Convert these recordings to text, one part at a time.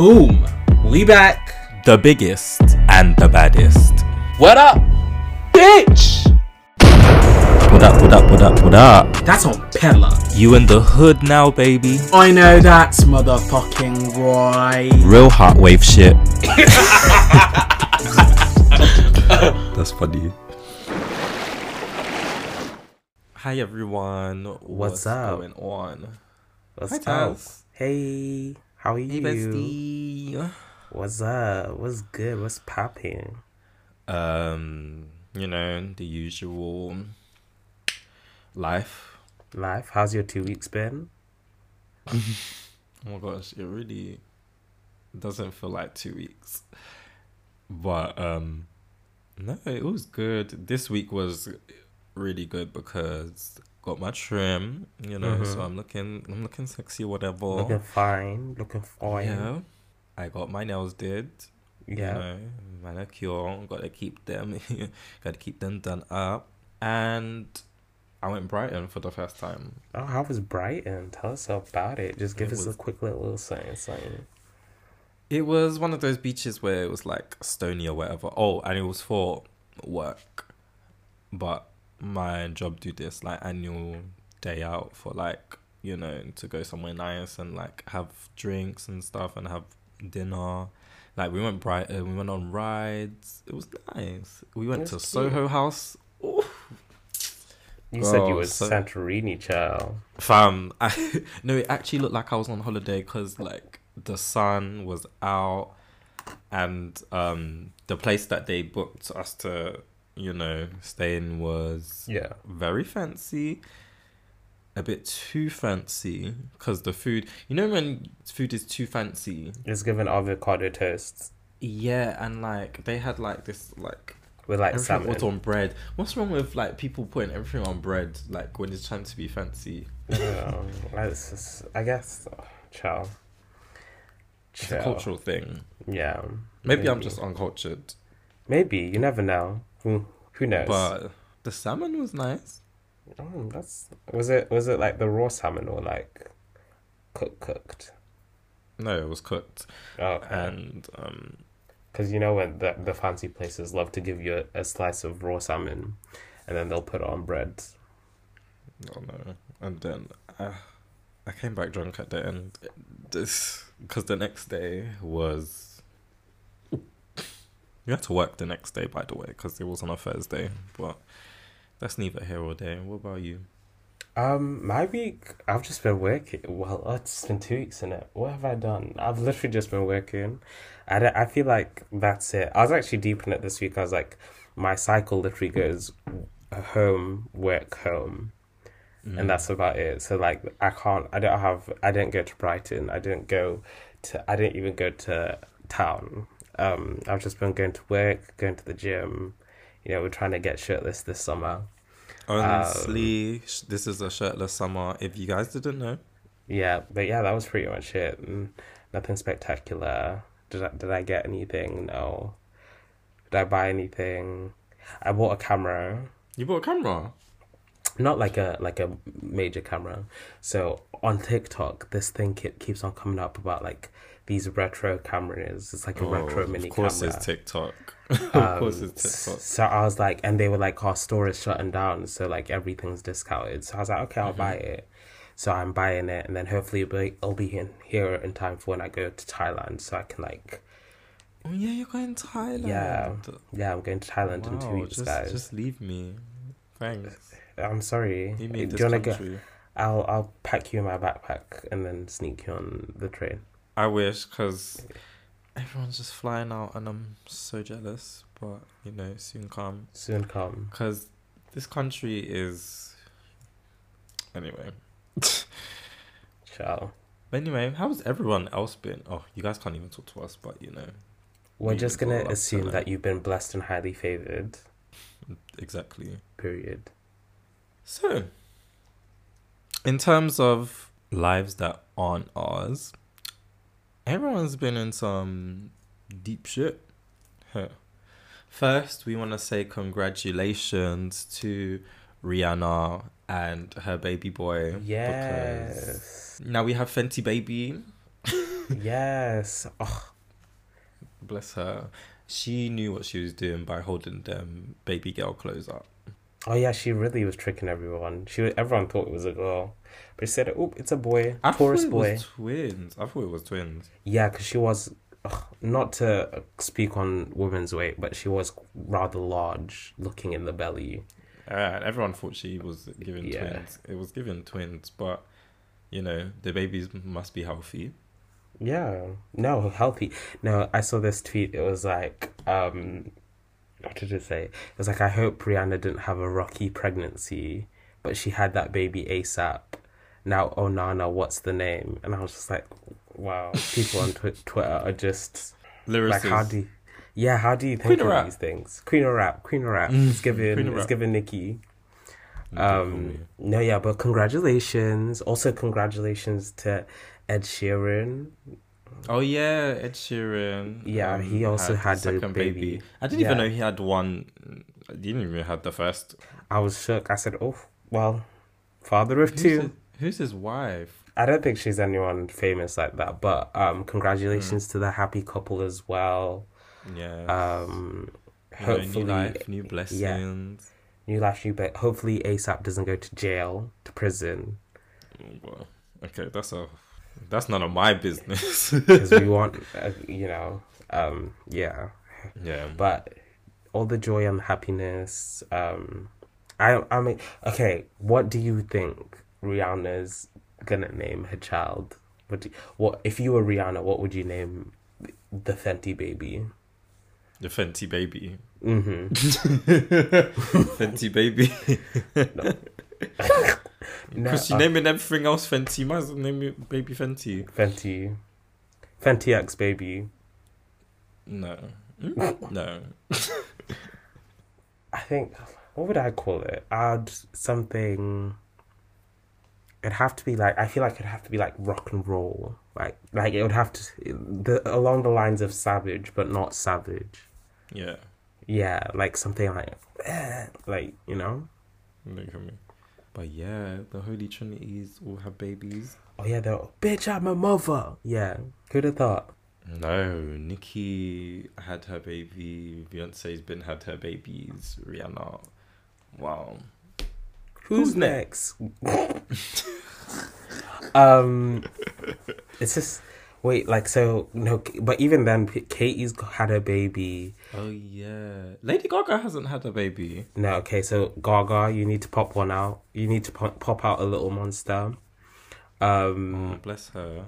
Boom! We back. The biggest and the baddest. What up, bitch? What up, what up, what up, what up? That's on Pella. You in the hood now, baby. I know that's motherfucking right. Real hot wave shit. That's funny. Hi everyone. What's up? going on? What's Hi, up? Taz. Hey, how are Hey you? bestie. What's up? What's good? What's popping? Um, you know the usual life. Life? How's your two weeks been? Oh my gosh, it really doesn't feel like two weeks. But um no, it was good. This week was really good because got my trim, you know, so mm-hmm. I'm looking I'm looking sexy whatever. Looking fine. Looking fine. yeah. I got my nails did. Yeah. You know, manicure, gotta keep them gotta keep them done up. And I went to Brighton for the first time. Oh, how was Brighton? Tell us about it. Just give It us a quick little, something, something. It was one of those beaches where it was like stony or whatever. Oh, and it was for work. But my job do this like annual day out for like, you know, to go somewhere nice and like have drinks and stuff and have dinner. Like we went Brighton, we went on rides. It was nice. We went That's to cute. Soho House. Ooh. You said you were so- Santorini, child. Fam, I, no, it actually looked like I was on holiday because like the sun was out, and um the place that they booked us to, you know, staying was Yeah. very fancy, a bit too fancy because the food. You know when food is too fancy. it's given avocado toast Yeah, and like they had like this like with like everything salmon. was on bread. What's wrong with like people putting everything on bread like when it's trying to be fancy? Yeah, that's just- I guess, oh, child. It's a cultural thing. Yeah. Maybe, I'm just uncultured, Maybe you never know. Who who knows? but the salmon was nice. Oh, that's was it. Was it like the raw salmon or like cooked cooked? No, it was cooked, Oh, and um, because you know when the the fancy places love to give you a, a slice of raw salmon, and then they'll put it on bread. oh no, and then uh, I came back drunk at the end. This because the next day was. You had to work the next day, by the way, because it was on a Thursday. But that's neither here or there. What about you? Um, my week I've just been working. Well, it's been two weeks in it. What have I done? I've literally just been working. I, I feel like that's it. I was actually deep in it this week. I was like, my cycle literally goes home, work, home. and that's about it. So like I can't I don't have I didn't go to Brighton. I didn't go to I didn't even go to town. Um I've just been going to work, going to the gym. You know, we're trying to get shirtless this summer. Honestly, sh this is a shirtless summer. If you guys didn't know, Yeah, but yeah, that was pretty much it. Nothing spectacular. Did I did I get anything? No. Did I buy anything? I bought a camera. you bought a camera. not like a like a major camera. So on TikTok, this thing ke- keeps on coming up about like these retro cameras. It's like a retro mini Oh, of course, camera. it's TikTok. of course, it's TikTok. So I was like, and they were like, our store is shutting down, so like everything's discounted. So I was like, okay, I'll buy Mm-hmm. it. So I'm buying it, and then hopefully it'll be, it'll be in here in time for when I go to Thailand, so I can like, Oh yeah, you're going to Thailand. yeah, yeah, I'm going to Thailand in two weeks, just, guys. Just leave me. Thanks. I'm sorry. Leave me Do you wanna go? I'll I'll pack you in my backpack and then sneak you on the train. I wish, cause everyone's just flying out, and I'm so jealous. But you know, soon come. Soon come. Cause this country is. Anyway. Ciao. Anyway, how's everyone else been? Oh, you guys can't even talk to us, but you know, We're We just gonna assume that. that you've been blessed and highly favored. exactly. Period. So, in terms of lives that aren't ours, everyone's been in some deep shit. Huh. First, we want to say congratulations to Rihanna and her baby boy. Because Yes. now we have Fenty Baby. yes. Oh, Bless her. She knew what she was doing by holding them baby girl clothes up. oh yeah, she really was tricking everyone. She everyone thought it was a girl, but she said, "Oh, it's a boy, I Taurus thought it boy." was twins. I thought it was twins. Yeah, because she was ugh, not to speak on women's weight, but she was rather large, looking in the belly. Uh, everyone thought she was giving Yeah. twins. It was giving twins, but you know the babies must be healthy. Yeah, no, healthy. No, I saw this tweet. It was like, um, what did it say? It was like, I hope Rihanna didn't have a rocky pregnancy, but she had that baby ASAP. Now, oh Nana, what's the name? And I was just like, wow, people on tw- Twitter are just Lyricists. like, how do you, yeah, how do you think of these things? Queen of rap, Queen of rap. Mm, It's giving, Queen it's giving Nicki. Um, no, yeah, but congratulations. Also, congratulations to Ed Sheeran. Oh yeah, Ed Sheeran. Yeah, he also had a second baby. I didn't even know he had one. I didn't even have the first. I was shook. I said, "Oh, well, father of two. Who's his wife? I don't think she's anyone famous like that, but um, congratulations Hmm. to the happy couple as well. Yeah. Um, You know, hopefully, new life, new blessings. new life, new but hopefully ASAP doesn't go to jail, to prison, Well, okay, that's a that's none of my business. because we want, uh, you know, um, yeah. yeah, But all the joy and happiness. Um, I, I mean, okay. What do you think Rihanna's gonna name her child? What, do, what if you were Rihanna? What would you name the Fenty baby? the Fenty baby, Mm-hmm. Fenty baby. No, Because she uh, naming everything else Fenty. Might as well name it baby Fenty. Fenty, Fenty X baby. No, no. I think what would I call it? Add something. It'd have to be like I feel like it'd have to be like rock and roll, like like it would have to the along the lines of Savage, but not Savage. Yeah, Yeah, like something like, eh, like you know. look at me. But yeah, the Holy Trinities all have babies. Oh yeah, they're bitch. I'm a mother. Yeah, who'd have thought? No, Nicki had her baby. Beyonce's been had her babies. Rihanna. Wow. Who's, Who's next? um, it's just wait, like so no, but even then, Katie's had a baby. Oh yeah. Lady Gaga hasn't had a baby. No, okay, so Gaga, you need to pop one out. You need to pop, pop out a little monster. Um, Oh, bless her.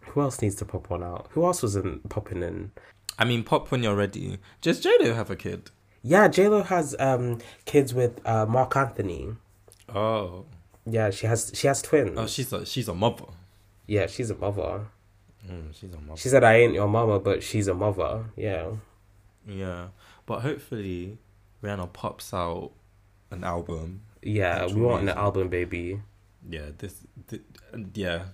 who else needs to pop one out? Who else wasn't popping in? I mean, pop when you're ready. Does J Lo have a kid? Yeah, J Lo has um kids with uh Marc Anthony. Oh. Yeah, she has she has twins. Oh, she's a she's a mother. yeah, she's a mother. Mm, she's a mother. She said I ain't your mama, but she's a mother. Yeah. Yeah, but hopefully Rihanna pops out an album. Yeah, we want an album, baby. Yeah, this, thi- yeah,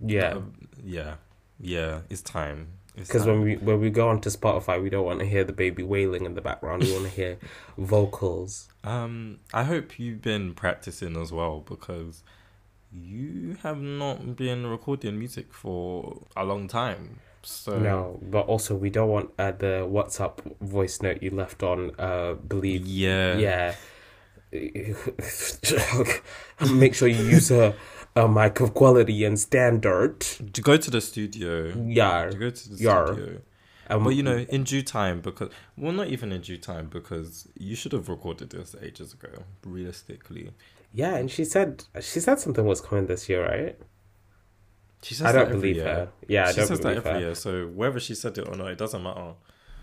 Yeah, um, yeah, yeah. It's time. Because when we when we go onto Spotify, we don't want to hear the baby wailing in the background. We want to hear vocals. um, I hope you've been practicing as well because you have not been recording music for a long time. So No, but also we don't want uh, the WhatsApp voice note you left on. Uh, believe. yeah, Yeah. Make sure you use a a mic of quality and standard. To go to the studio. Yeah. To go to the studio. Um, But you know, in due time, because well, not even in due time, because you should have recorded this ages ago. Realistically, Yeah, and she said she said something was coming this year, right? she says I that don't every believe year. her. Yeah, I she don't says believe that every her. year. So whether she said it or not, it doesn't matter.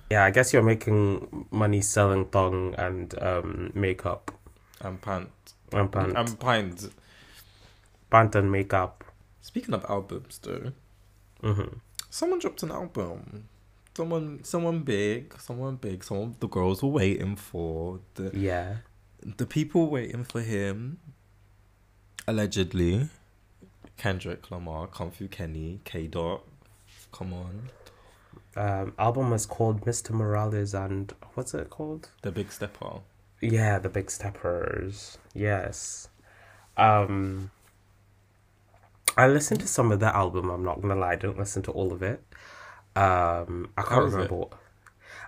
Yeah, I guess you're making money selling thong and um makeup I'm pant. and pant, I'm pint. Pant and makeup. Speaking of albums, though, hmm someone dropped an album. Someone, someone big, someone big. Someone the girls were waiting for. The Yeah, the people waiting for him. Allegedly, Kendrick Lamar, Kung Fu Kenny, K Dot. Come on, um, album is called Mr. Morales and what's it called? the Big Stepper. Yeah, the Big Steppers. Yes. Um I listened to some of that album. I'm not gonna lie, I didn't listen to all of it. Um, I can't remember. What,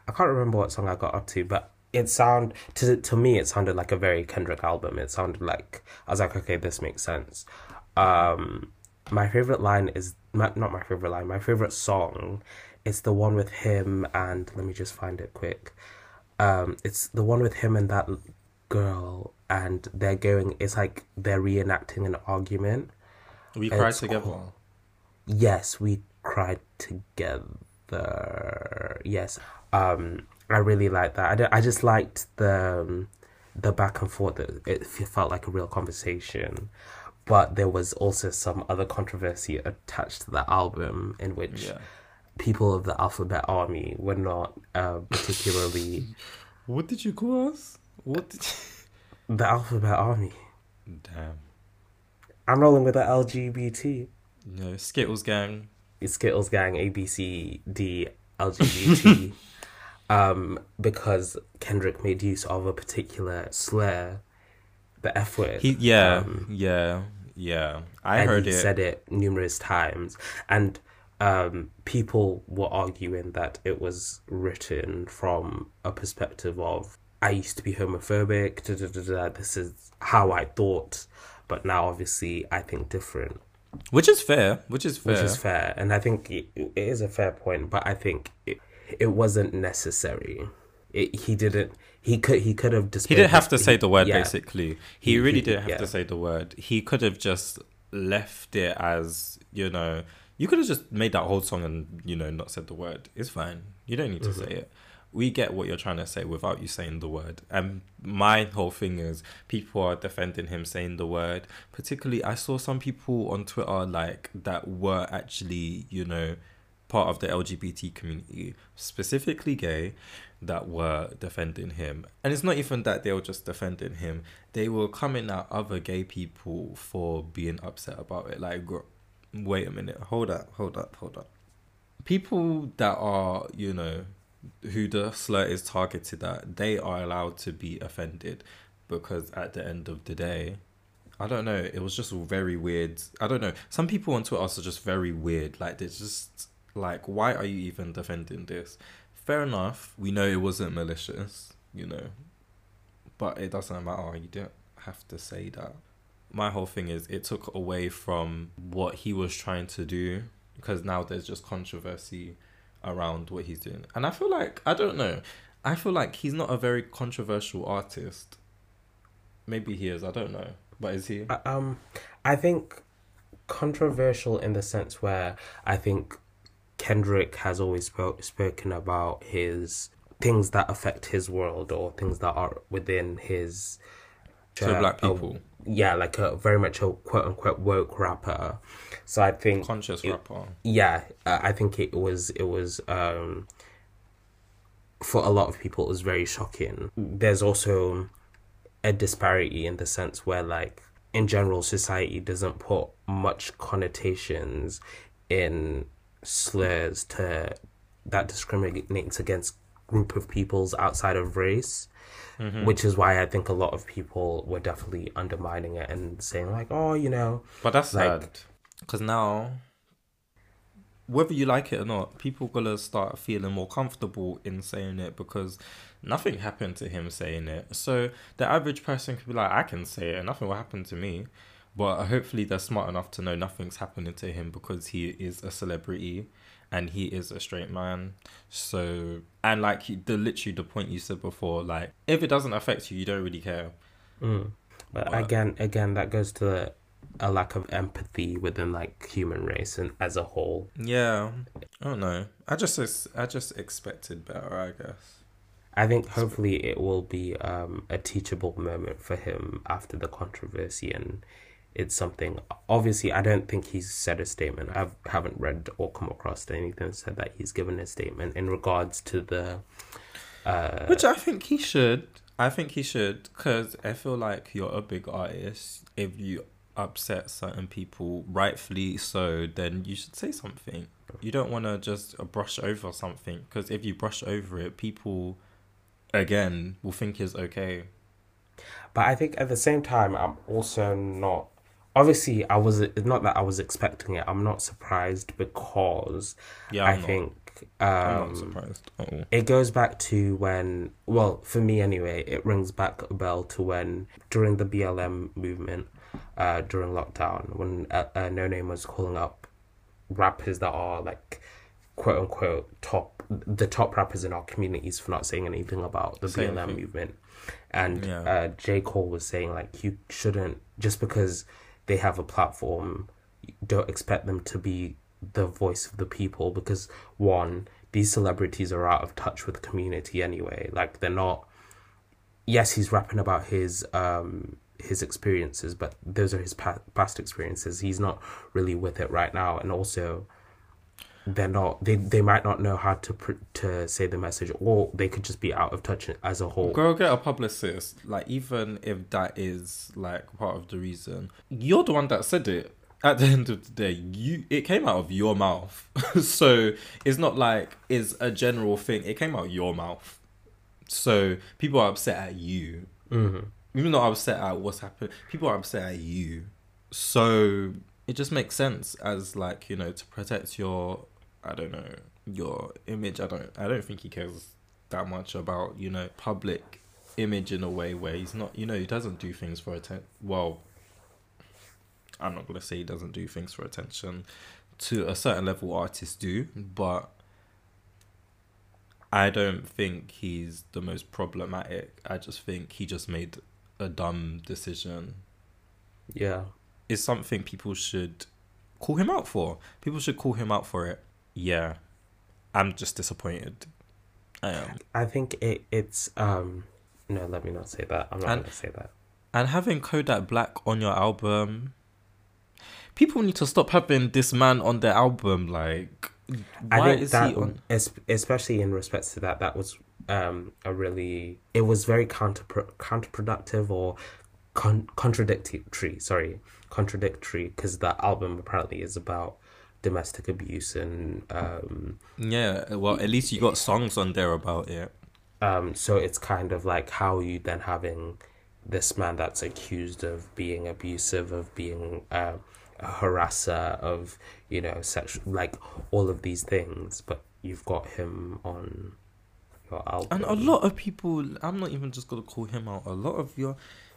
I can't remember what song I got up to, but it sound to to me it sounded like a very Kendrick album. It sounded like I was like, okay, this makes sense. Um, my favorite line is my, not my favorite line. My favorite song is the one with him and let me just find it quick. Um, it's the one with him and that girl, and they're going. It's like they're reenacting an argument. We cried It's together. cool. Yes, we cried together. Yes. Um, I really liked that. I I just liked the um, the back and forth. That it felt like a real conversation, but there was also some other controversy attached to the album in which Yeah. people of the Alphabet Army were not uh, particularly What did you call us? What did the Alphabet Army. Damn. I'm rolling with the LGBT. No, Skittles gang. Skittles Gang, ABC, D, LGBT, um, because Kendrick made use of a particular slur, the F word. He yeah, Um, yeah, yeah. I and heard he it. said it numerous times, and um, people were arguing that it was written from a perspective of I used to be homophobic. Da, da, da, this is how I thought, but now obviously I think different. Which is fair. Which is fair. which is fair, and I think it, it is a fair point. But I think it, it wasn't necessary. It, he didn't. He could. He could have. he didn't have to say the word yeah. basically. He, He- really he- didn't have yeah. to say the word. He could have just left it as, you know, you could have just made that whole song and, you know, not said the word. It's fine. You don't need to Mm-hmm. say it. We get what you're trying to say without you saying the word. And my whole thing is people are defending him saying the word. Particularly, I saw some people on Twitter like that were actually, you know, part of the LGBT community, specifically gay, that were defending him. And it's not even that they were just defending him, they were coming at other gay people for being upset about it. Like, wait a minute, hold up, hold up, hold up. People that are, you know, who the slur is targeted at, they are allowed to be offended because at the end of the day, I don't know. It was just very weird. I don't know. Some people on Twitter are just very weird. Like they're just like, why are you even defending this? Fair enough. We know it wasn't malicious, you know, but it doesn't matter. You don't have to say that. My whole thing is it took away from what he was trying to do because now there's just controversy around what he's doing. And I feel like I don't know. I feel like he's not a very controversial artist. Maybe he is. I don't know. But is he? Uh, Um, I think controversial in the sense where I think Kendrick has always spoke, spoken about his things that affect his world or things that are within his. To uh, black a- people. Yeah, like a very much a quote unquote woke rapper. So I think Conscious it- rapper. yeah uh, i think it was it was um for a lot of people it was very shocking there's also a disparity in the sense where like in general society doesn't put much connotations in slurs to that discriminates against group of peoples outside of race Mm-hmm. which is why i think a lot of people were definitely undermining it and saying like oh you know But that's Like- sad. Because now, whether you like it or not, people gonna start feeling more comfortable in saying it because nothing happened to him saying it. So the average person could be like, I can say it, and nothing will happen to me. But hopefully they're smart enough to know nothing's happening to him because he is a celebrity and he is a straight man. So and like he, the literally the point you said before, like if it doesn't affect you, you don't really care. Mm. But But- again, again, that goes to a lack of empathy within like human race and as a whole. Yeah, I don't know. I just I just expected better, I guess. I think hopefully it will be um, a teachable moment for him after the controversy, and it's something. Obviously, I don't think he's said a statement. I haven't read or come across anything that said that he's given a statement in regards to the. Uh, Which I think he should. I think he should because I feel like you're a big artist. If you upset certain people, rightfully so, then you should say something. You don't want to just brush over something because if you brush over it, people again will think it's okay. But I think at the same time, I'm also not obviously I was it's not that I was expecting it. I'm not surprised because Yeah, I I'm not. think I'm um, not surprised at all. it goes back to when, well, for me anyway, it rings back a bell to when during the BLM movement, uh, during lockdown, when uh, uh, Noname was calling up rappers that are like quote unquote top, the top rappers in our communities for not saying anything about the Saying BLM anything. movement, and Yeah. uh, J Cole was saying like you shouldn't just because they have a platform, don't expect them to be the voice of the people because one these celebrities are out of touch with the community anyway. Like they're not yes he's rapping about his um his experiences but those are his past experiences. He's not really with it right now. And also they're not they they might not know how to pr- to say the message or they could just be out of touch as a whole Girl, get a publicist. Like, even if that is like part of the reason, you're the one that said it. At the end of the day, you it came out of your mouth, so it's not like it's a general thing. It came out of your mouth, so people are upset at you. Mhm. Even though upset at what's happened, people are upset at you. So it just makes sense as like you know to protect your I don't know your image. I don't I don't think he cares that much about you know public image in a way where he's not you know he doesn't do things for attention. Well, I'm not gonna say he doesn't do things for attention. To a certain level, artists do, but I don't think he's the most problematic. I just think he just made a dumb decision. yeah It's something people should call him out for. People should call him out for it. Yeah. I'm just disappointed. I am. i think it it's um no let me not say that i'm not And- gonna say that And having Kodak Black on your album, people need to stop having this man on their album. Like, I why think is that, he on? especially in respect to that, that was um a really it was very counter counterproductive or con- contradictory. Sorry, contradictory because the album apparently is about domestic abuse and um Yeah, well, at least you got songs on there about it. um so it's kind of like how you then having this man that's accused of being abusive of being uh, a harasser of you know sexual like all of these things but you've got him on your album And a lot of people, I'm not even just gonna call him out. A lot of your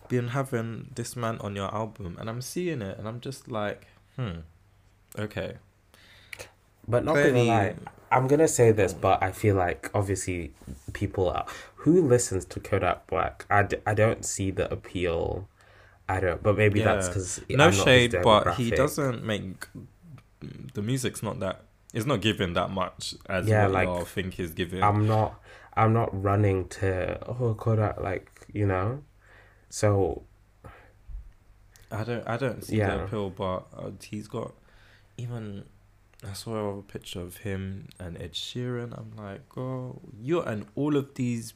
been having this man on your album, and I'm seeing it, and I'm just like, hmm, okay. But not Clearly- gonna lie, I'm gonna say this, but I feel like obviously people are, who listens to Kodak Black. I, d- I don't see the appeal. I don't, but maybe that's because No shade, but he doesn't make the music's not that. It's not given that much as Yeah, like, y'all think he's giving. I'm not. I'm not running to oh Kodak like you know, so I don't I don't see Yeah. the appeal, but uh, he's got even I saw a picture of him and Ed Sheeran. I'm like, oh, you're in all of these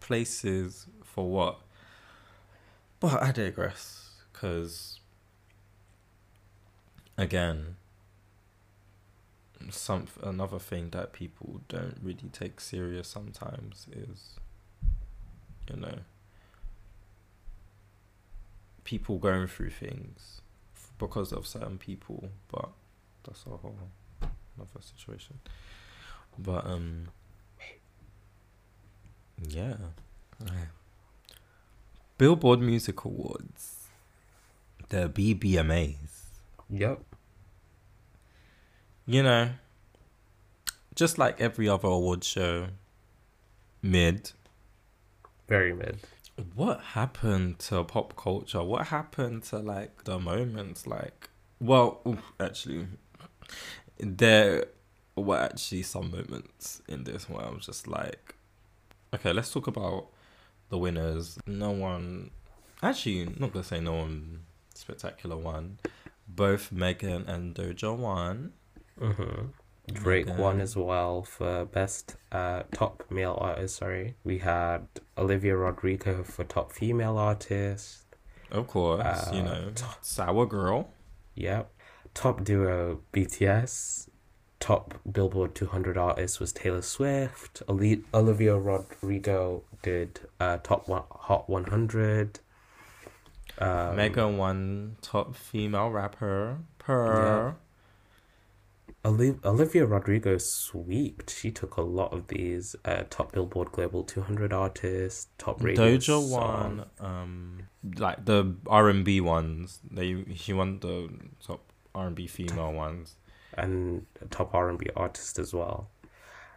places for what? But I digress, because again, some another thing that people don't really take serious sometimes is, you know, people going through things because of certain people, but that's a whole another situation. But um, yeah, Billboard Music Awards, the BBMAs. yep. You know, just like every other award show, mid. Very mid. What happened to pop culture? What happened to like the moments? Like, well, actually, there were actually some moments in this where I was just like, okay, let's talk about the winners. No one, actually, not gonna say no one spectacular won. Both Megan and Doja won. Mm-hmm. Drake Megan. won as well for best uh, top male artist. Sorry, we had Olivia Rodrigo for top female artist. Of course, you Uh, know, sour girl. Yep. Top duo BTS. Top Billboard 200 artist was Taylor Swift. Oli- Olivia Rodrigo did uh, top one- Hot 100. Um, Megan won top female rapper per. Oli- Olivia Rodrigo sweeped. She took a lot of these uh, top Billboard Global 200 artists, top radio Doja won um like the R and B ones. They she won the top R and B female ones. and a top R&B artist as well.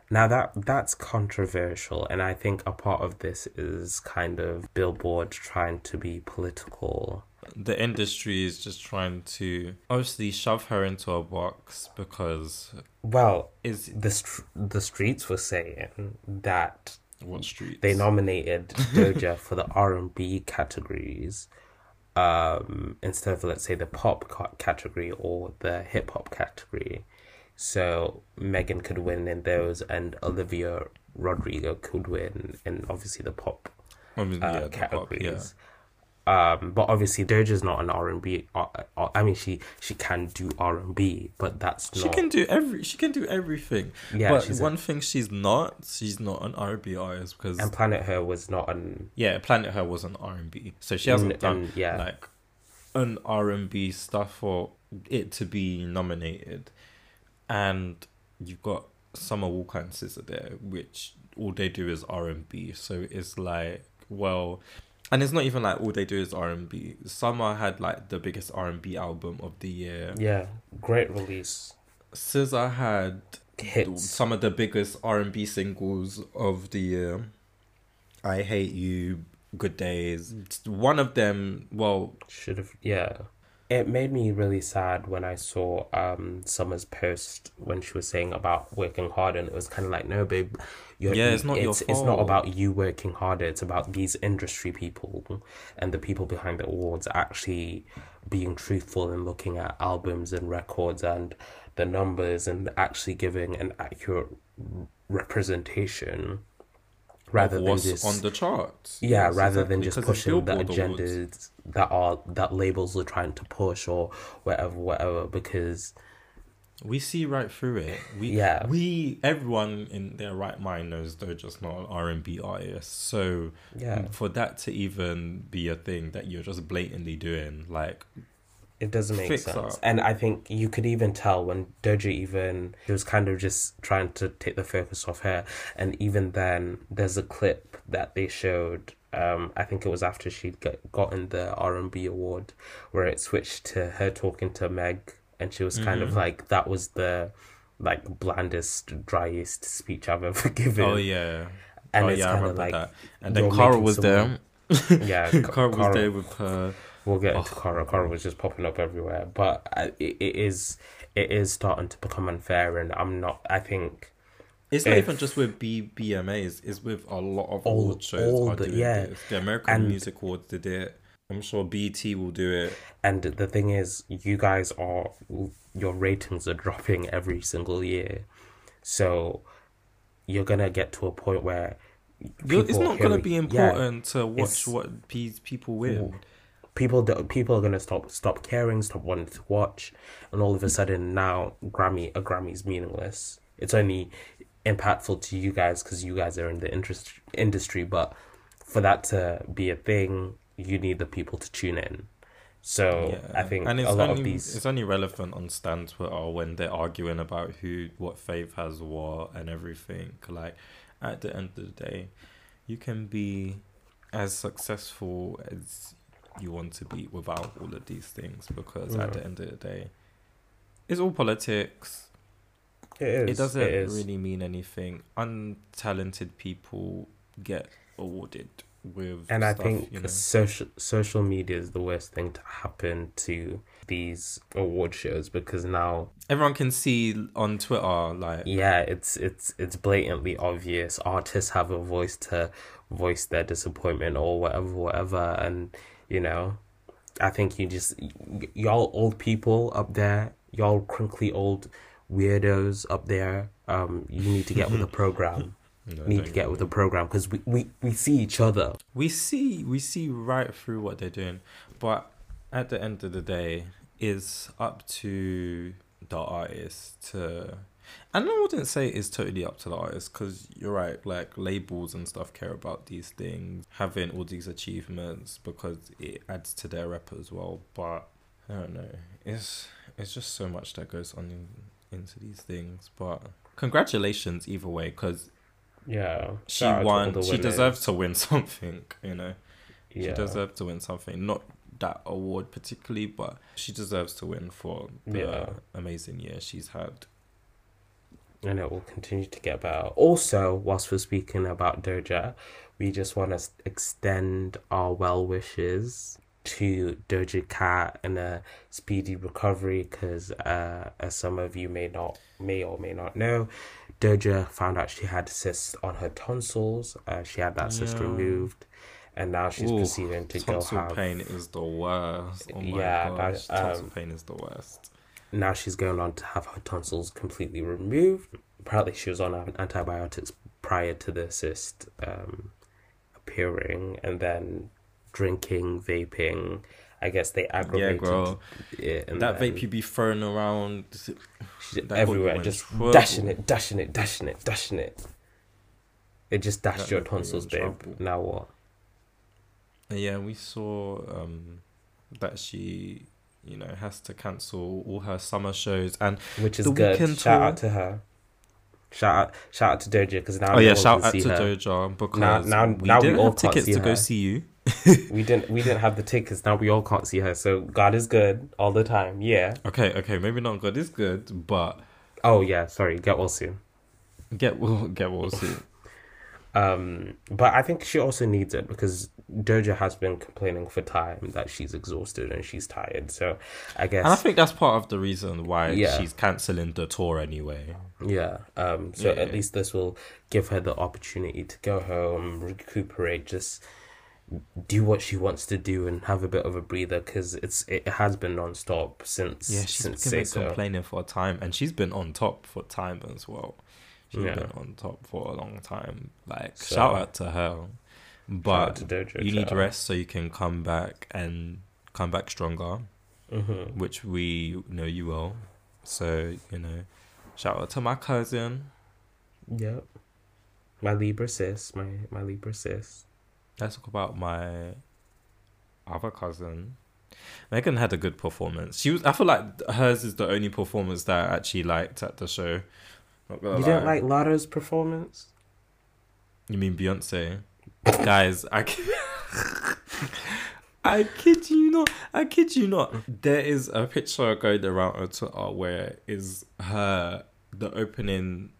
Now that that's controversial and I think a part of this is kind of Billboard trying to be political. The industry is just trying to obviously shove her into a box because Well, is the str- the streets were saying that what street they nominated Doja for the R&B categories um instead of let's say the pop category or the hip hop category. So Megan could win in those and Olivia Rodrigo could win in obviously the pop uh, yeah, the pop, yeah. Um, but obviously Doja's not an R and B. uh, I mean, she she can do R and B, but that's She not. can do every. She can do everything. Yeah, but she's a- one thing she's not. She's not an R and B artist because and Planet Her was not an. yeah, Planet Her was an R and B, so she hasn't done yeah. like an R and B stuff for it to be nominated, and you've got Summer Walker and SZA there, which all they do is R and B. So it's like well. And it's not even like all they do is R and B. Summer had like the biggest R and B album of the year. Yeah, great release. SZA had Hits. some of the biggest R and B singles of the year. I hate you, Good Days. One of them, well, Should have. Yeah. It made me really sad when I saw um Summer's post when she was saying about working hard, and it was kind of like, no, babe, Yeah, it's not your it's, it's not about you working harder. It's about these industry people and the people behind the awards actually being truthful and looking at albums and records and the numbers and actually giving an accurate representation rather than just on the charts. yeah, Yes, rather than exactly, just 'cause it's pushing the agendas that are that labels are trying to push or whatever, whatever. Because We see right through it. We, Yeah. we, everyone in their right mind knows they're just not an R and B artist. So yeah, for that to even be a thing that you're just blatantly doing, like it doesn't make sense. up. And I think you could even tell when Doja even she was kind of just trying to take the focus off her. And even then, there's a clip that they showed. Um, I think it was after she'd get, gotten the R and B award, where it switched to her talking to Meg, and she was kind of Mhm. like that was the like blandest, driest speech I've ever given. oh yeah, And oh it's yeah, kind of like that. And then making was someone- there. yeah, Cara was there with her. We'll get into Oh, Cara. Cara was just popping up everywhere, but uh, it, it is it is starting to become unfair, and I'm not. I think It's not if- even just with B BMAs. It's with a lot of All- award shows all are the- yeah. this. The American And- Music Awards did it. I'm sure BT will do it. And the thing is, you guys are your ratings are dropping every single year, so you're gonna get to a point where it's not going to be yeah, important to watch what these people win. People people are gonna stop stop caring, stop wanting to watch, and all of a sudden now Grammy a Grammy's meaningless. It's only impactful to you guys because you guys are in the interest industry, but for that to be a thing, you need the people to tune in. So I think and it's a lot only, of these it's only relevant on Stan Twitter oh, when they're arguing about who what faith has what and everything. Like at the end of the day, you can be as successful as you want to be without all of these things because at the end of the day, it's all politics. it is it doesn't it is. really mean anything. Untalented people get awarded with and I think you know. social social media is the worst thing to happen to these award shows because now everyone can see on Twitter like yeah it's it's it's blatantly obvious artists have a voice to voice their disappointment or whatever whatever and you know? I think you just y- y'all old people up there y'all crinkly old weirdos up there um you need to get with the program. No, need to get with the program because we, we we see each other. We see we see right through what they're doing but at the end of the day it's up to the artist to And I wouldn't say it's totally up to the artist because you're right. Like labels and stuff care about these things, having all these achievements because it adds to their rep as well. But I don't know. It's it's just so much that goes on in, into these things. But congratulations either way because Yeah. she won. She deserved to win something. You know, she Yeah. deserved to win something. Not that award particularly, but she deserves to win for the Yeah. amazing year she's had. And it will continue to get better. Also, whilst we're speaking about Doja, we just want to extend our well wishes to Doja Cat and a speedy recovery because, uh, as some of you may not, may or may not know, Doja found out she had cysts on her tonsils. Uh, she had that cyst removed, and now she's Ooh, proceeding to go home. Tonsil pain is the worst. Oh my Yeah, gosh, that, tonsil um, pain is the worst. Now she's going on to have her tonsils completely removed. Apparently, she was on antibiotics prior to the cyst um, appearing, and then drinking, vaping. I guess they Yeah, aggravated girl, it. And that then vape you be throwing around. she's that got everywhere, just trouble. dashing it, dashing it, dashing it, dashing it. It just dashed That your got you in tonsils, babe. trouble. Now what? Yeah, we saw um, that she, you know, has to cancel all her summer shows and Which is The good. Weeknd Shout tour. out to her. Shout out, shout out to Doja because now oh we yeah, shout out to her. Doja because now- we now we didn't all have tickets to go see you. we didn't we didn't have the tickets now we all can't see her so god is good all the time yeah Okay, okay, maybe not God is good, but oh yeah sorry get well soon get well, get well soon. um but i think she also needs it because doja has been complaining for time that she's exhausted and she's tired so i guess And I think that's part of the reason why Yeah. she's cancelling the tour anyway. yeah um so Yeah. at least this will give her the opportunity to go home recuperate just do what she wants to do and have a bit of a breather because it's it has been non-stop since Yeah, she's since been say complaining for a time, and she's been on top for time as well. She's Yeah. been on top for a long time. Like So- shout out to her, but out to Doja you need rest so you can come back and come back stronger, Mhm. which we know you will. So you know, shout out to my cousin. Yep. My Libra sis, my my Libra sis. Let's talk about my other cousin. Megan had a good performance. She was. I feel like hers is the only performance that I actually liked at the show. You lie. didn't like Latto's performance? You mean Beyonce? Guys, I kid, I kid you not. I kid you not. There is a picture going around on Twitter where is her the opening.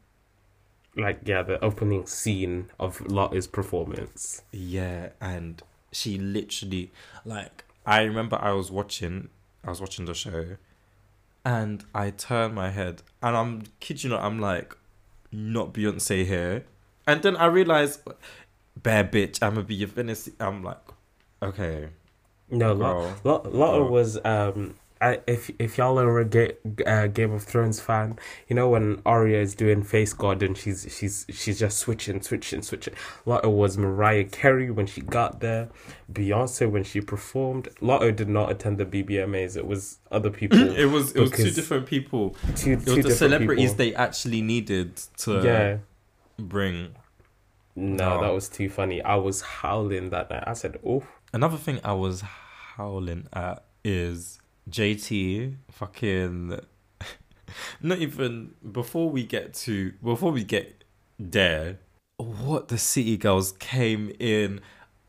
Like yeah, the opening scene of Latto's performance. Yeah, and she literally like I remember I was watching. I was watching the show, and I turned my head, and I'm kid you not. I'm like, not Beyonce here, and then I realized, bad bitch. I'm gonna be your fantasy. I'm like, okay. No, Girl. Lot, Lot, Latto Girl. was um. I, if if y'all are a Ga- uh, Game of Thrones fan, you know when Arya is doing face guard and she's she's she's just switching, switching, switching. Latto was Mariah Carey when she got there, Beyonce when she performed. Latto did not attend the BBMAs; it was other people. it was it was two different people. two, It was two the different celebrities people. they actually needed to yeah. bring. No, No. that was too funny. I was howling that night. I said, "Oh, Another thing I was howling at is JT fucking not even before we get to before we get there what the city girls came in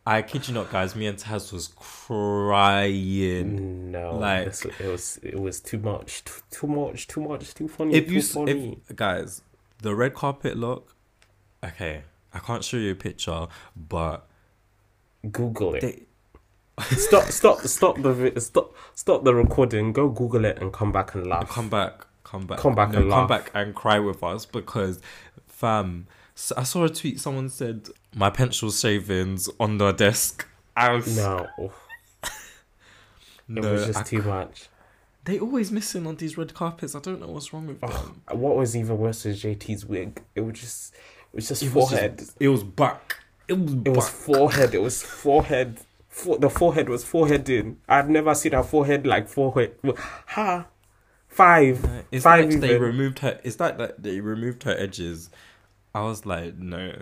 I kid you not guys me and Taz was crying no!" Like- it was it was too much, too, too much, too much, too funny. if too you funny. if guys the red carpet look okay I can't show you a picture but Google it. they stop, stop, stop the stop, stop the recording. Go Google it and come back and laugh. come back, come back, Come back no, and come back and cry with us because, fam, s I saw a tweet. Someone said my pencil shavings on the desk. I was No, oh, it no, was just I- too much. they always missing on these red carpets. I don't know what's wrong with Oh, them. what was even worse was JT's wig. It was just, it was just It was forehead. just, it was back. It was It back. was forehead. It was forehead. For, the forehead was forehead in. I've never seen a forehead like forehead. Ha! five. Uh, It's Five like they removed her. It's like that they removed her edges. I was like, no,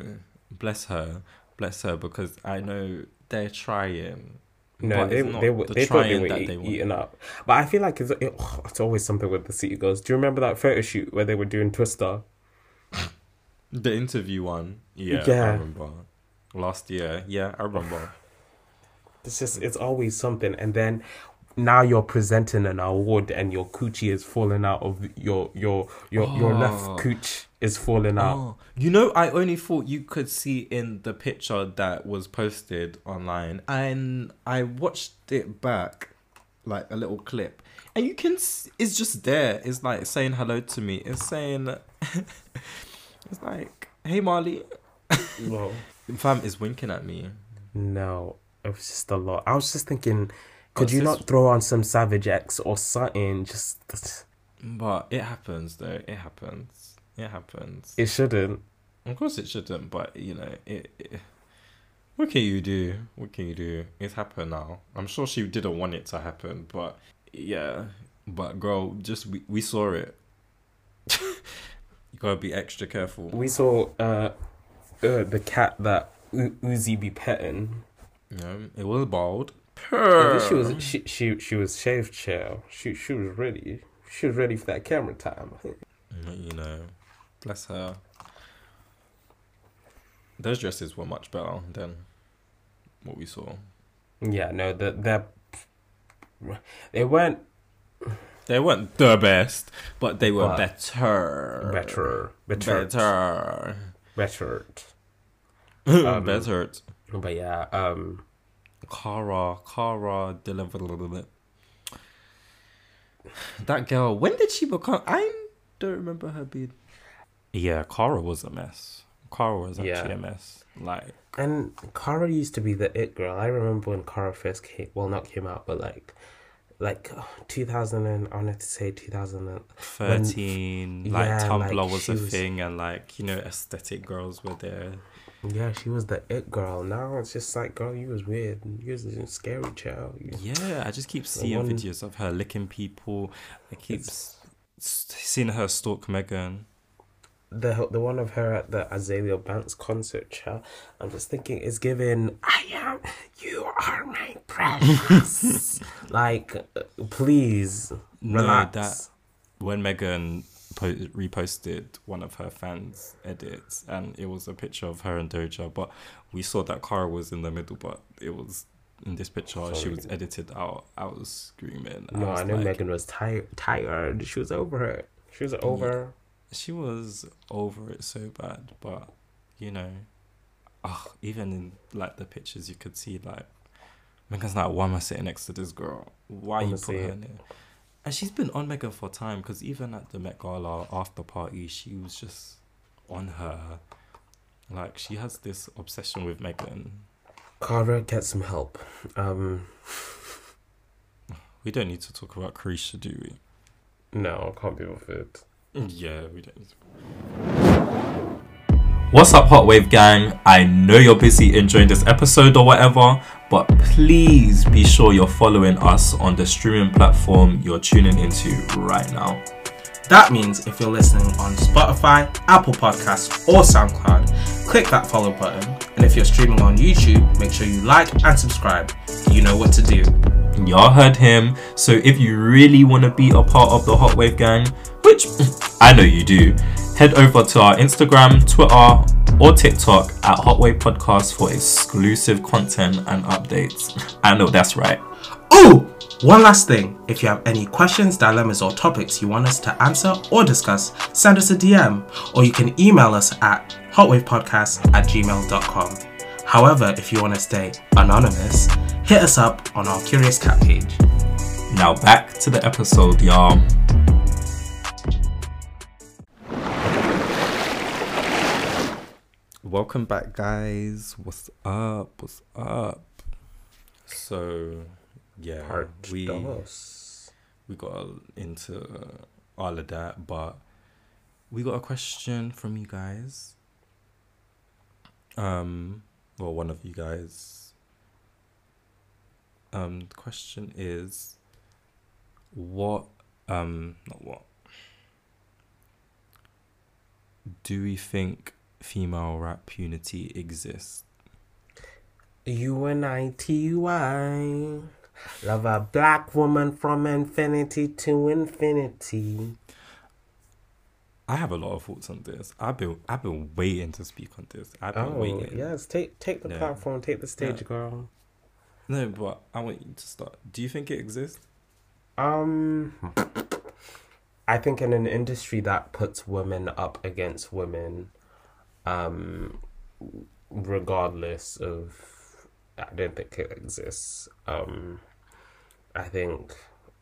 bless her, bless her, because I know they're trying. No, they they, were- the they thought they were that eat, they eating up. But I feel like it's it, it's always something with the city girls. Do you remember that photo shoot where they were doing Twister? The interview one, yeah, I Yeah. remember. Last year, yeah, I remember. It's just it's always something, and then now you're presenting an award and your coochie is falling out of your your your your Oh. left cooch is falling out. Oh, you know, I only thought you could see in the picture that was posted online, and I watched it back, like a little clip, and you can. It's just there. It's like saying hello to me. It's saying, it's like, hey Mali, Well, fam is winking at me. no, it was just a lot. I was just thinking, could What's you this? not throw on some Savage X or something? Just But it happens though. It happens. It happens. it shouldn't. Of course it shouldn't, but you know, it, it what can you do? What can you do? It's happened now. I'm sure she didn't want it to happen, but yeah. But girl, just we, we saw it. gotta be extra careful. We saw uh, uh the cat that U- Uzi be petting. Know, it was bald. Least she was she she she was shaved chill. She she was ready. She was ready for that camera time. You know, bless her. Those dresses were much better than what we saw. Yeah, no, the the they weren't They weren't the best, but they were But better. better, better, Better. better. Um, better. But yeah, um, Cara, Cara delivered. A little bit. That girl, when did she become? I don't remember her being. Yeah, Cara was a mess. Cara was actually Yeah. a mess. Like, and Cara used to be the it girl. I remember when Cara first came. Well, not came out, but like, like two thousand and I wanted to say two thousand and 13, like yeah, Tumblr like, was a was- thing, and like, you know, aesthetic girls were there. yeah, she was the it girl. Now it's just like, girl, you was weird. You was a scary child. Yeah, I just keep seeing one- videos of her licking people. I keep seeing her stalk Megan. The the one of her at the Azealia Banks concert, child. I'm just thinking, it's giving. I am. You are my precious. like, please No, relax. that when Megan po- reposted one of her fans' edits, and it was a picture of her and Doja, but we saw that Cara was in the middle, but it was in this picture she was edited out. I was screaming. No, was I know like- Megan was tired. Tired. She was over it. She was over. She was over it so bad, but you know, ugh, even in like the pictures, you could see like Megan's like, why am I sitting next to this girl? Why you put her there? And she's been on Megan for time because even at the Met Gala after party, she was just on her. Like she has this obsession with Megan. Cara, get some help. Um, We don't need to talk about Carisha, do we? no, I can't be bothered. Yeah, we don't. What's up, Hot Wave Gang? I know you're busy enjoying this episode or whatever, but please be sure you're following us on the streaming platform you're tuning into right now. That means if you're listening on Spotify, Apple Podcasts, or SoundCloud, click that follow button. And if you're streaming on YouTube, make sure you like and subscribe. You know what to do. Y'all heard him, so if you really want to be a part of the Hot Wave Gang, which I know you do, head over to our Instagram, Twitter, or TikTok at Hot Wave Podcast for exclusive content and updates. I know that's right. Ooh! One last thing. If you have any questions, dilemmas, or topics you want us to answer or discuss, send us a DM or you can email us at hotwavepodcast at gmail.com. However, if you want to stay anonymous, hit us up on our Curious Cat page. Now back to the episode, y'all. Welcome back, guys. What's up? What's up? So, yeah, Part we dos. we got into all of that, but we got a question from you guys. Um, well, one of you guys. Um, the question is, what Um, not what. Do we think female rap unity exists? U N I T Y. Love a black woman from infinity to infinity. I have a lot of thoughts on this. I've been I've been waiting to speak on this. I've been Oh waiting. yes, take take the Yeah. platform, take the stage, Yeah. girl. No, but I want you to start. Do you think it exists? Um, I think in an industry that puts women up against women, um, regardless of, I don't think it exists. Um, I think,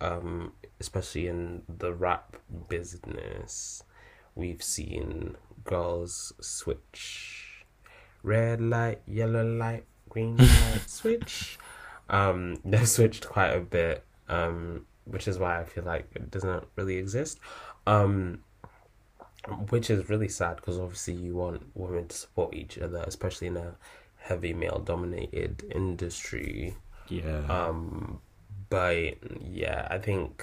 um, especially in the rap business, we've seen girls switch red light, yellow light, green light, switch. Um, they've switched quite a bit. Um, which is why I feel like it doesn't really exist. Um, which is really sad because obviously you want women to support each other, especially in a heavy male dominated industry. Yeah. Um, but yeah, I think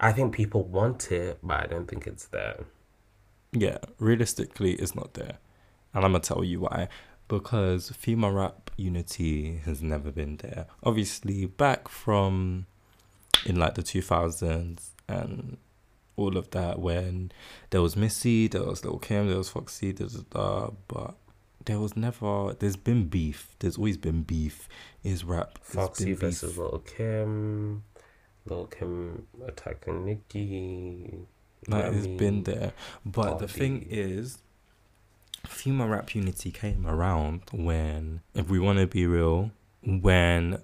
I think people want it, but I don't think it's there. yeah. Realistically, it's not there, and I'm gonna tell you why. Because female rap unity has never been there. Obviously, back from in like the 2000s and all of that, when there was Missy, there was Lil Kim, there was Foxy, da da da, but there was never. There's been beef. There's always been beef. Is rap Foxy versus Lil Kim, Lil Kim attacking Nicki. Like it's been there. But the thing is, female rap unity came around when, if we want to be real, when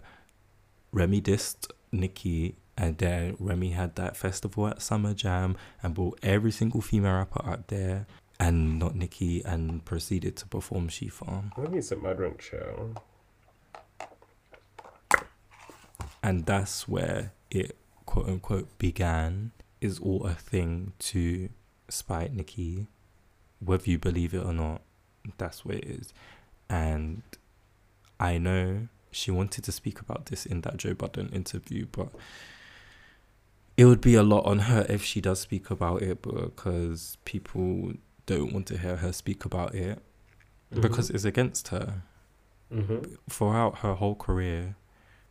Remy dissed Nicki and then Remy had that festival at Summer Jam and brought every single female rapper out there and not Nicki and proceeded to perform Shether. Let me sip my drink, show. And that's where it quote unquote began is all a thing to spite Nicki. Whether you believe it or not, that's where it is. And I know she wanted to speak about this in that Joe Budden interview, but it would be a lot on her if she does speak about it because people don't want to hear her speak about it because it's against her Mm-hmm. throughout her whole career,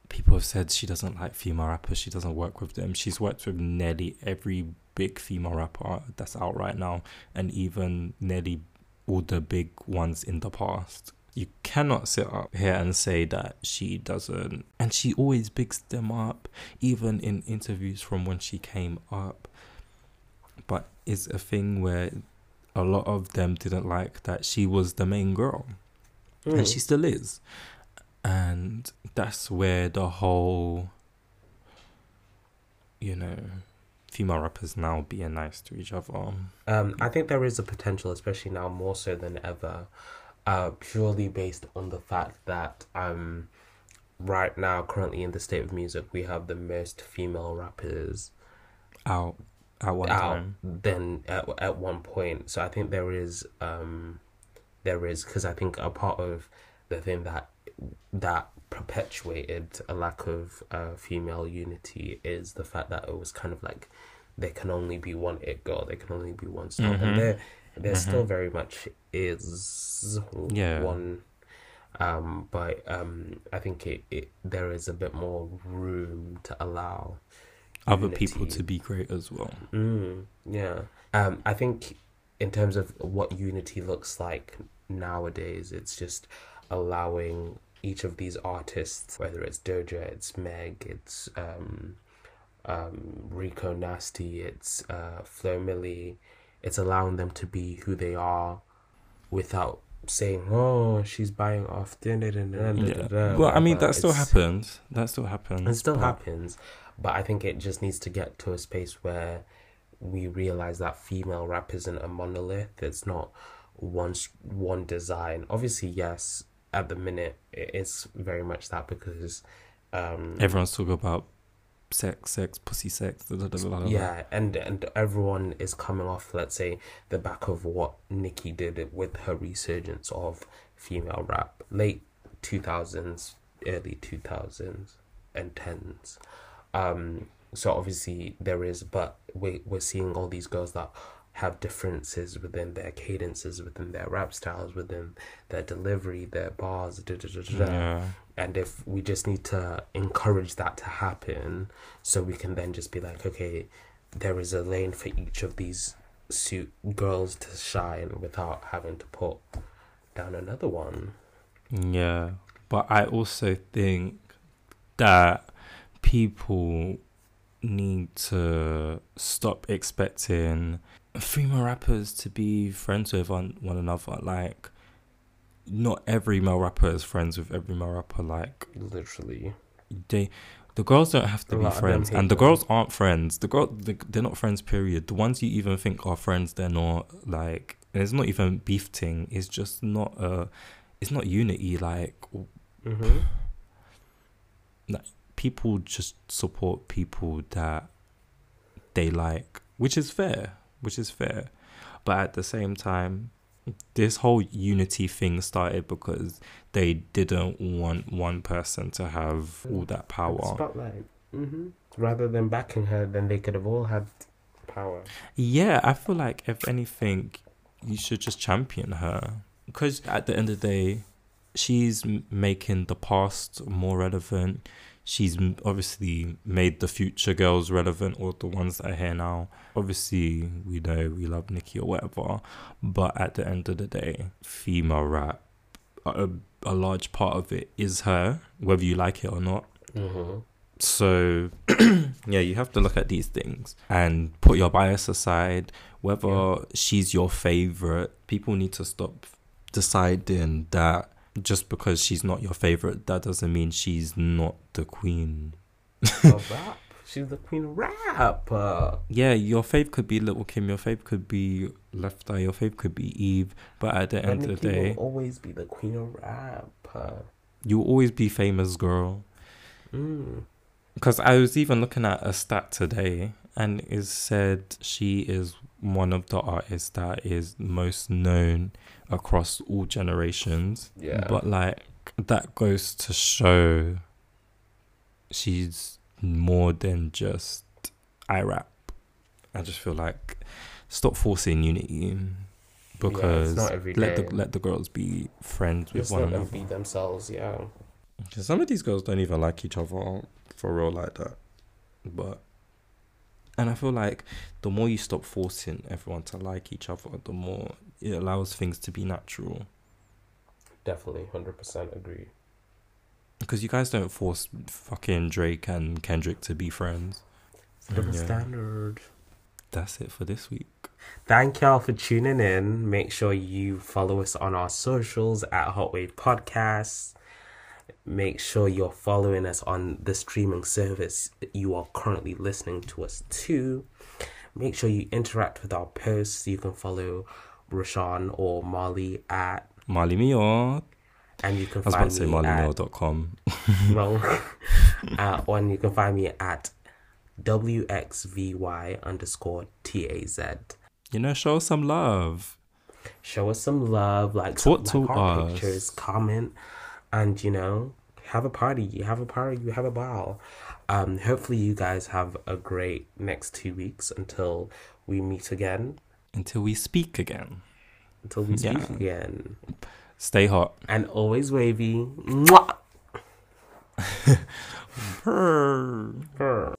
people have said she doesn't like female rappers. She doesn't work with them. She's worked with nearly every big female rapper that's out right now, and even nearly all the big ones in the past. You cannot sit up here and say that she doesn't. And she always bigs them up, even in interviews from when she came up. But it's a thing where a lot of them didn't like that she was the main girl Mm. and she still is. And that's where the whole, you know, female rappers now being nice to each other. Um, I think there is a potential, especially now more so than ever, uh, purely based on the fact that um, right now, currently in the state of music, we have the most female rappers Out at one out time. than at, at one point. So I think there is, um, there is because I think a part of the thing that that perpetuated a lack of uh, female unity is the fact that it was kind of like there can only be one it girl, there can only be one star, Mhm. and there there Mhm. still very much is Yeah. one. Um, but um, I think it, it there is a bit more room to allow Other people to be great as well. Mm, yeah. Um, I think in terms of what unity looks like nowadays, it's just allowing each of these artists, whether it's Doja, it's Meg, it's um, um, Rico Nasty, it's uh, Flo Milli, it's allowing them to be who they are without saying, "Oh, she's buying off." Da, da, da, da, da, Yeah. Well, I mean, that still happens. That still happens. it still but- happens, but I think it just needs to get to a space where we realize that female rap isn't a monolith. It's not one one design. Obviously, yes, at the minute it is very much that because um Everyone's talking about sex, sex, pussy, sex. Da, da, da. yeah, and and everyone is coming off, let's say, the back of what Nicki did with her resurgence of female rap, late two thousands, early two thousands and tens. Um, so obviously there is, but we we're seeing all these girls that have differences within their cadences, within their rap styles, within their delivery, their bars, da, da, da. Yeah. and if we just need to encourage that to happen, so we can then just be like, okay, there is a lane for each of these suit girls to shine without having to put down another one. Yeah, but I also think that people need to stop expecting female rappers to be friends with one, one another. Like, not every male rapper is friends with every male rapper. Like, Literally. they, the girls don't have to A be lot of them friends, and the them. girls aren't friends. The girl, the, they're not friends. Period. The ones you even think are friends, they're not. Like, and it's not even beef thing. It's just not a. It's not unity. Like, Mm-hmm. people just support people that they like, which is fair, which is fair. But at the same time, this whole unity thing started because they didn't want one person to have all that power. Spotlight. Mm-hmm. Rather than backing her, then they could have all had power. Yeah, I feel like if anything, you should just champion her because at the end of the day, she's making the past more relevant. She's obviously made the future girls relevant, or the ones that are here now. Obviously, we know we love Nicki or whatever, but at the end of the day, female rap, a, a large part of it is her, whether you like it or not. Mm-hmm. So, yeah, you have to look at these things and put your bias aside. Whether Yeah. she's your favorite, people need to stop deciding that just because she's not your favorite, that doesn't mean she's not the queen. of rap. She's the queen of rap. Yeah, your fave could be Little Kim, your fave could be Left Eye, your fave could be Eve, but at the but end of the day, will always be the queen of rap. You'll always be famous, girl. mm. Because I was even looking at a stat today, and it said she is one of the artists that is most known across all generations. Yeah. But like that goes to show she's more than just I rap. I just feel like stop forcing unity because not let the let the girls be friends with Just one another. be themselves. Yeah. 'Cause Some of these girls don't even like each other for real like that. But and I feel like the more you stop forcing everyone to like each other, the more it allows things to be natural. Definitely, hundred percent agree. Because you guys don't force fucking Drake and Kendrick to be friends. Double Yeah. standard. That's it for this week. Thank y'all for tuning in. Make sure you follow us on our socials at Hot Wave Podcasts. Make sure you're following us on the streaming service you are currently listening to us to. Make sure you interact with our posts. You can follow Rashawn or Molly at, Mali Mio. and you can I was about find to say me at, malimio.com. well, uh, and you can find me at WXVY underscore TAZ. You know, show us some love. show us some love, like, Talk to like us. pictures, comment, and you know, have a party. You have a party, you have a ball. Um, hopefully, you guys have a great next two weeks until we meet again, Until we speak again. until we speak Yeah. again, Stay hot. and always wavy. Mwah! Purr. Brr.